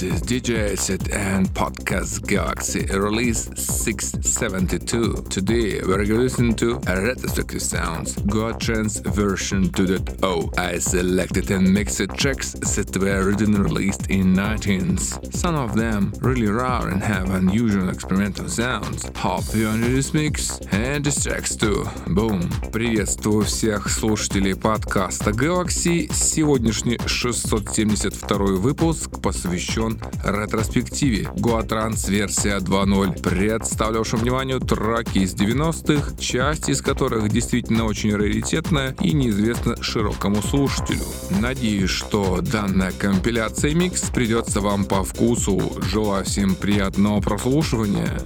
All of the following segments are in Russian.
This is DJ Set and Podcast Galaxy release 672. Today we're listening to a retrospective sounds God Trance version 2.0. I selected and mixed tracks that were originally released in 19s. Some of them really rare and have unusual experimental sounds. Hope you enjoy this mix and these tracks too. Boom. Приветствую всех слушателей подкаста Galaxy. Сегодняшний 672 выпуск посвящен посвящен ретроспективе Goatrans версия 2.0. Представлю вашему вниманию траки из 90-х, часть из которых действительно очень раритетная и неизвестна широкому слушателю. Надеюсь, что данная компиляция микс придется вам по вкусу. Желаю всем приятного прослушивания.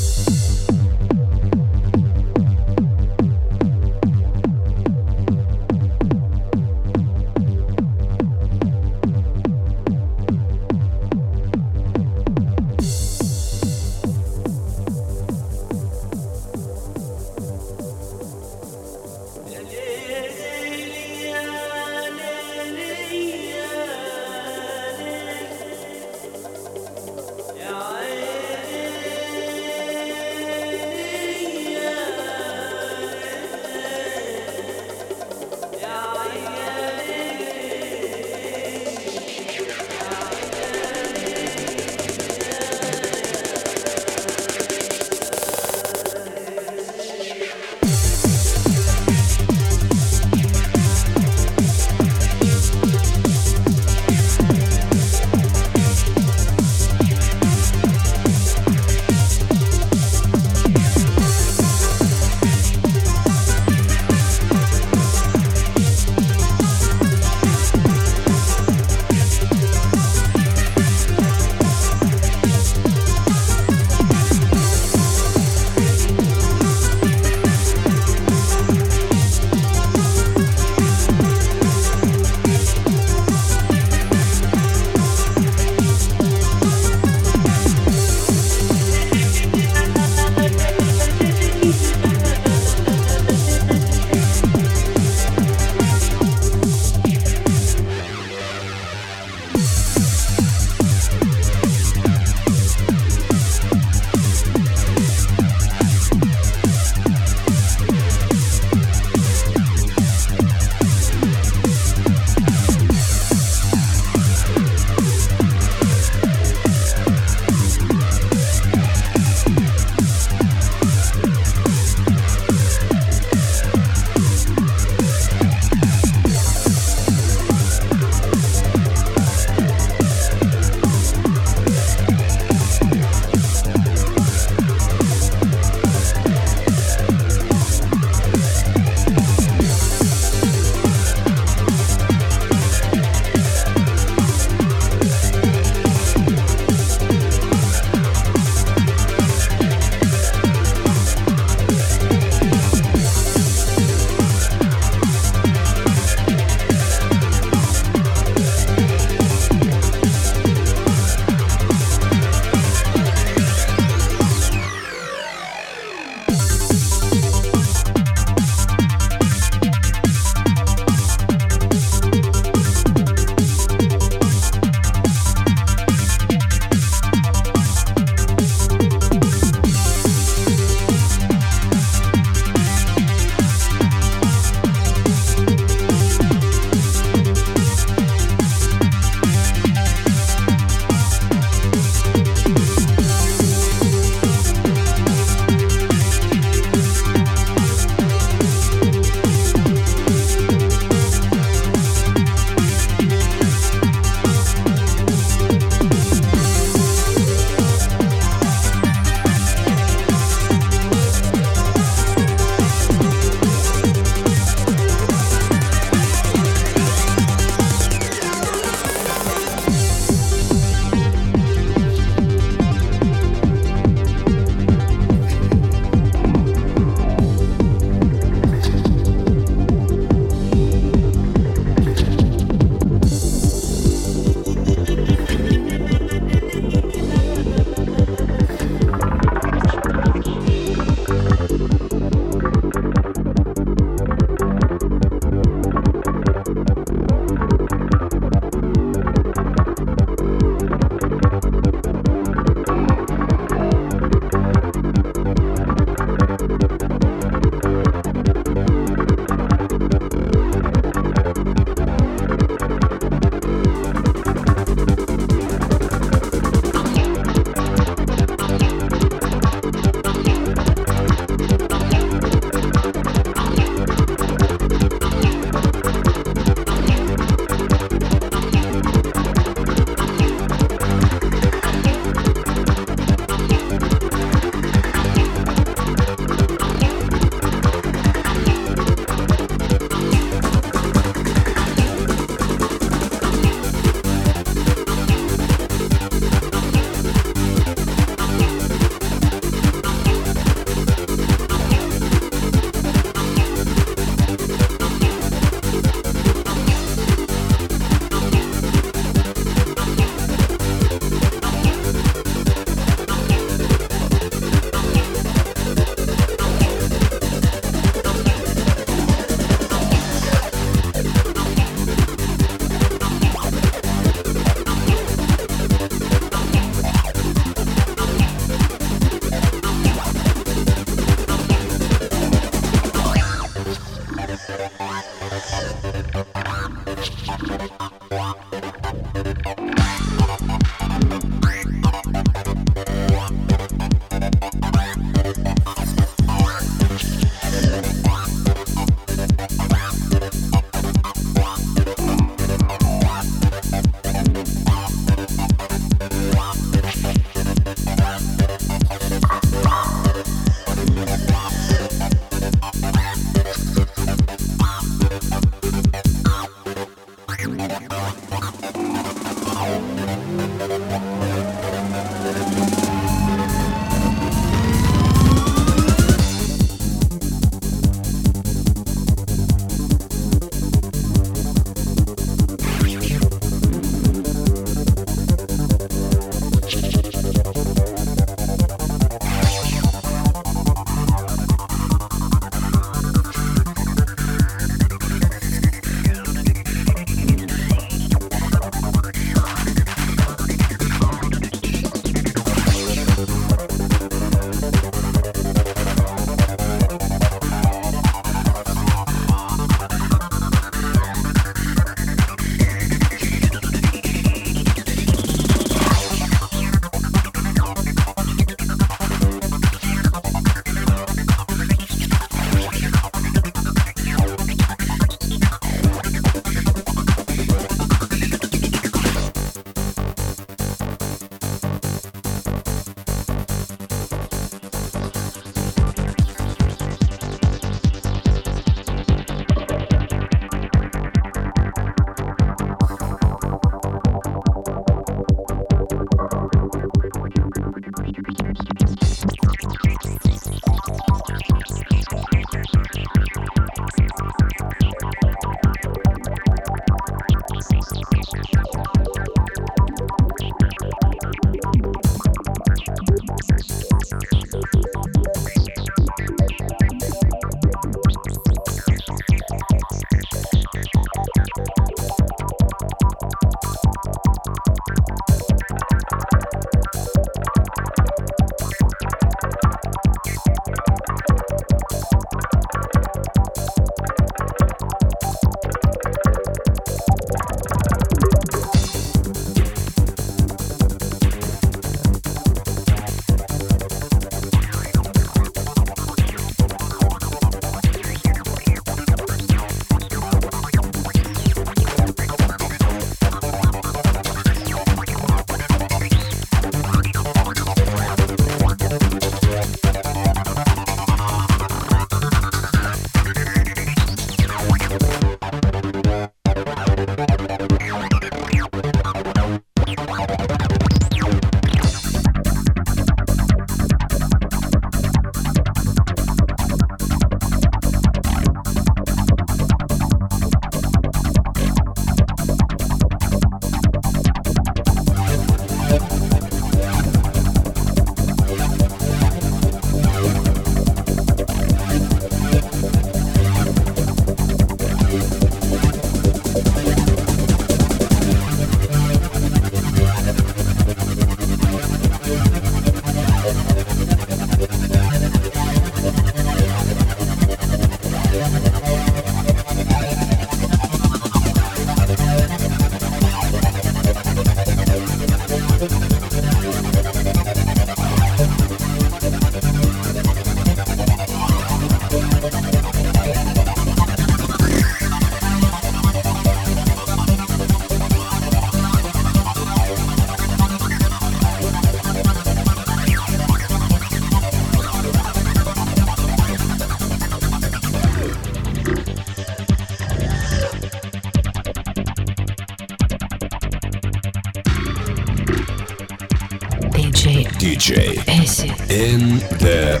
In the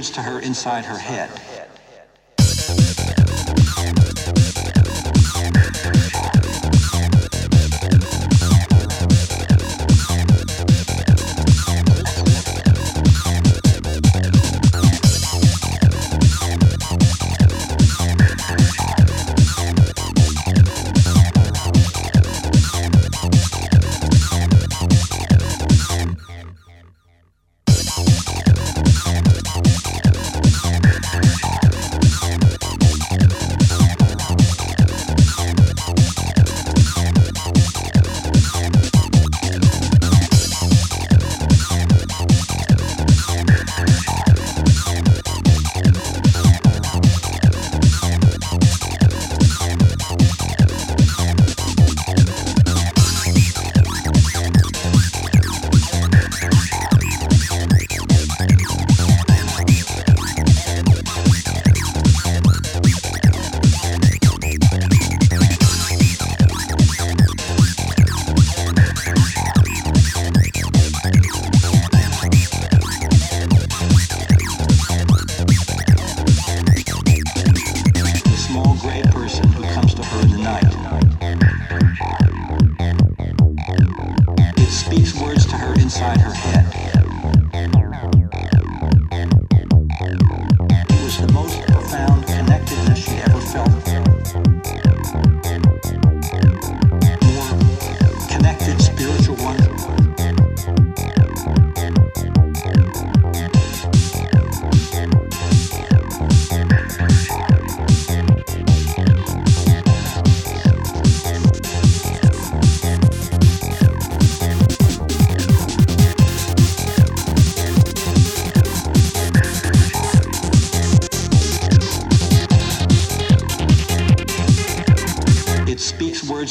words to her inside her head.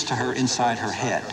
to her inside her head.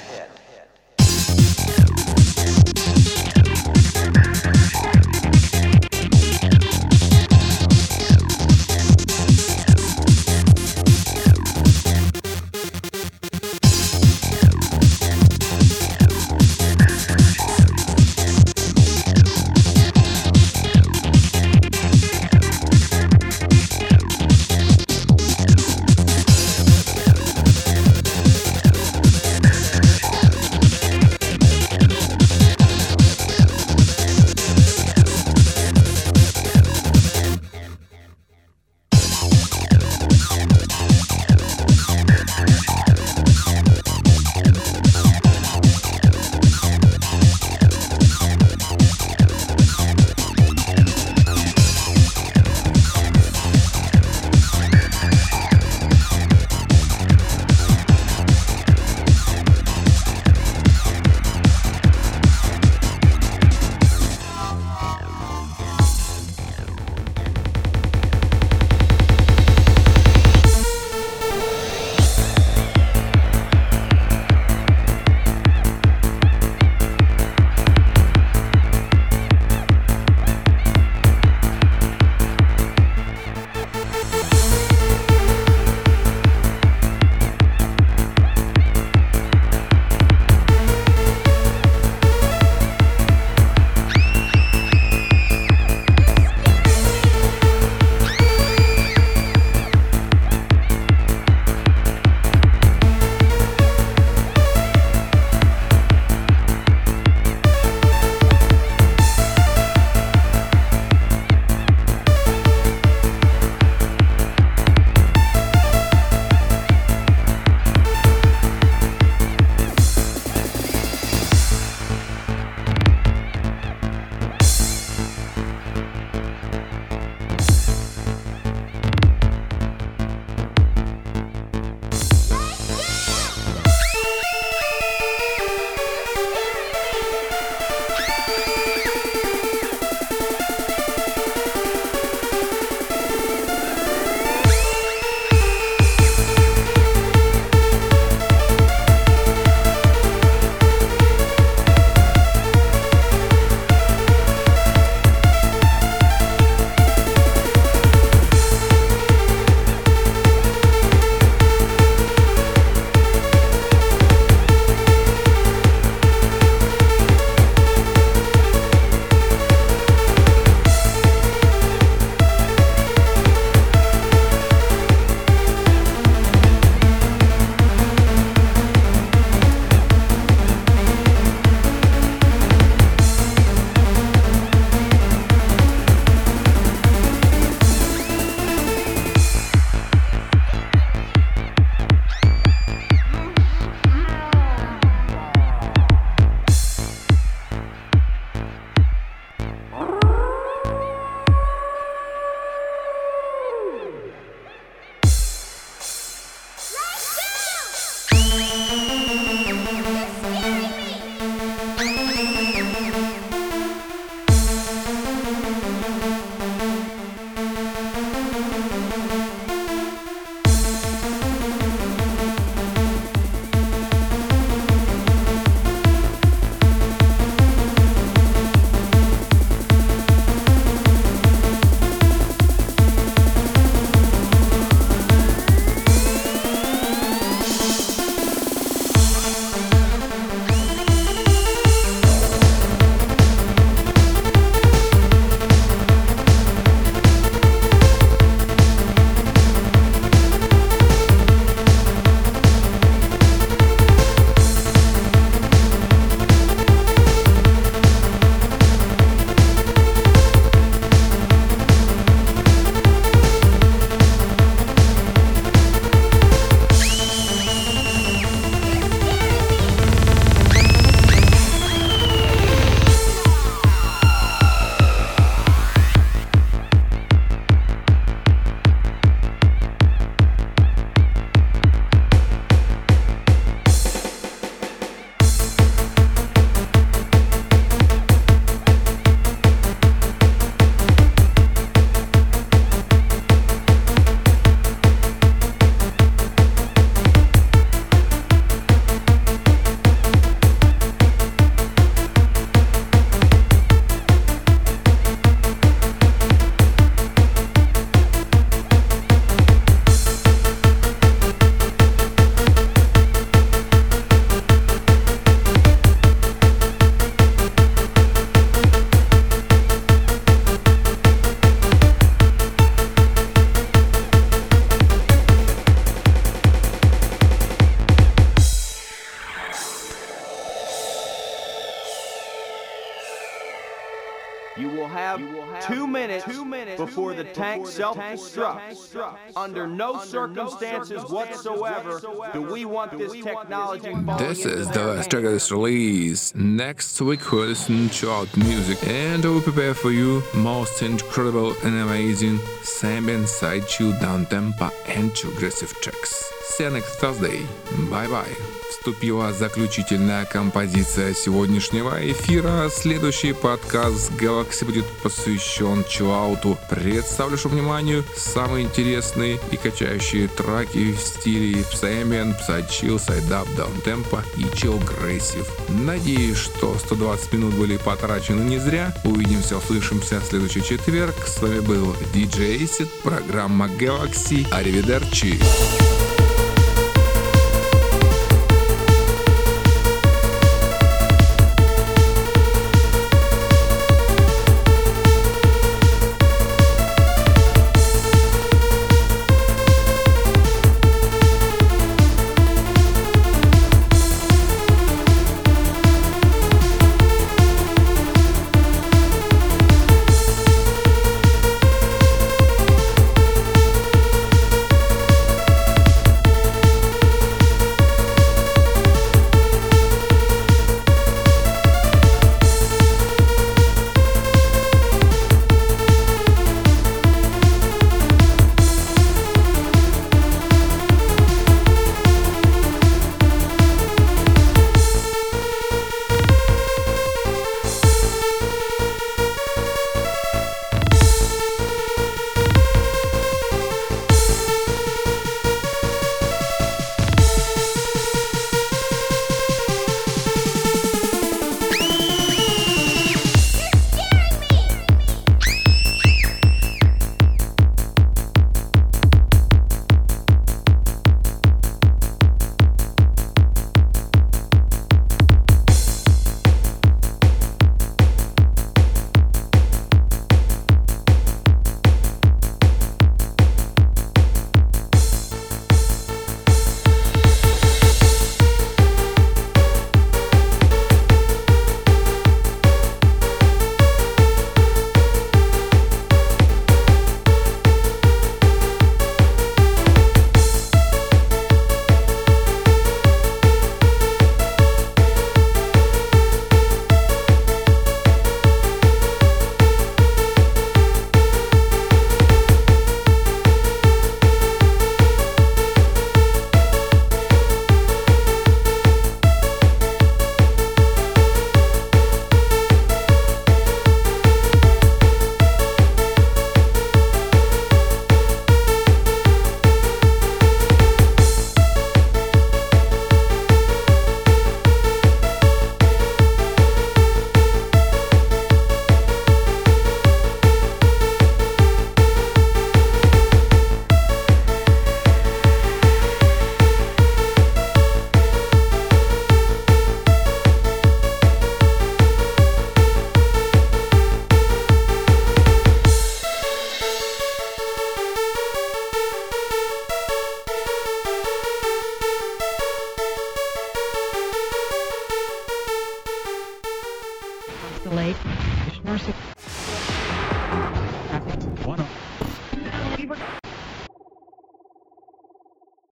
The tank self-destructs. Under no circumstances whatsoever do we want this technology This is the hands. last track of this release. Next week we'll listen to out music and I will prepare for you most incredible and amazing ambient side chill down tempo and aggressive tracks. See you next Thursday. Bye bye. Вступила заключительная композиция сегодняшнего эфира. Следующий подкаст Galaxy будет посвящен чиллауту. Представлю вниманию самые интересные и качающие треки в стиле Psyambient, Psychill, Side-Up, Downtempo и Chill Aggressive. Надеюсь, что 120 минут были потрачены не зря. Увидимся, услышимся в следующий четверг. С вами был DJ Acid, программа Galaxy. Аривидерчи. the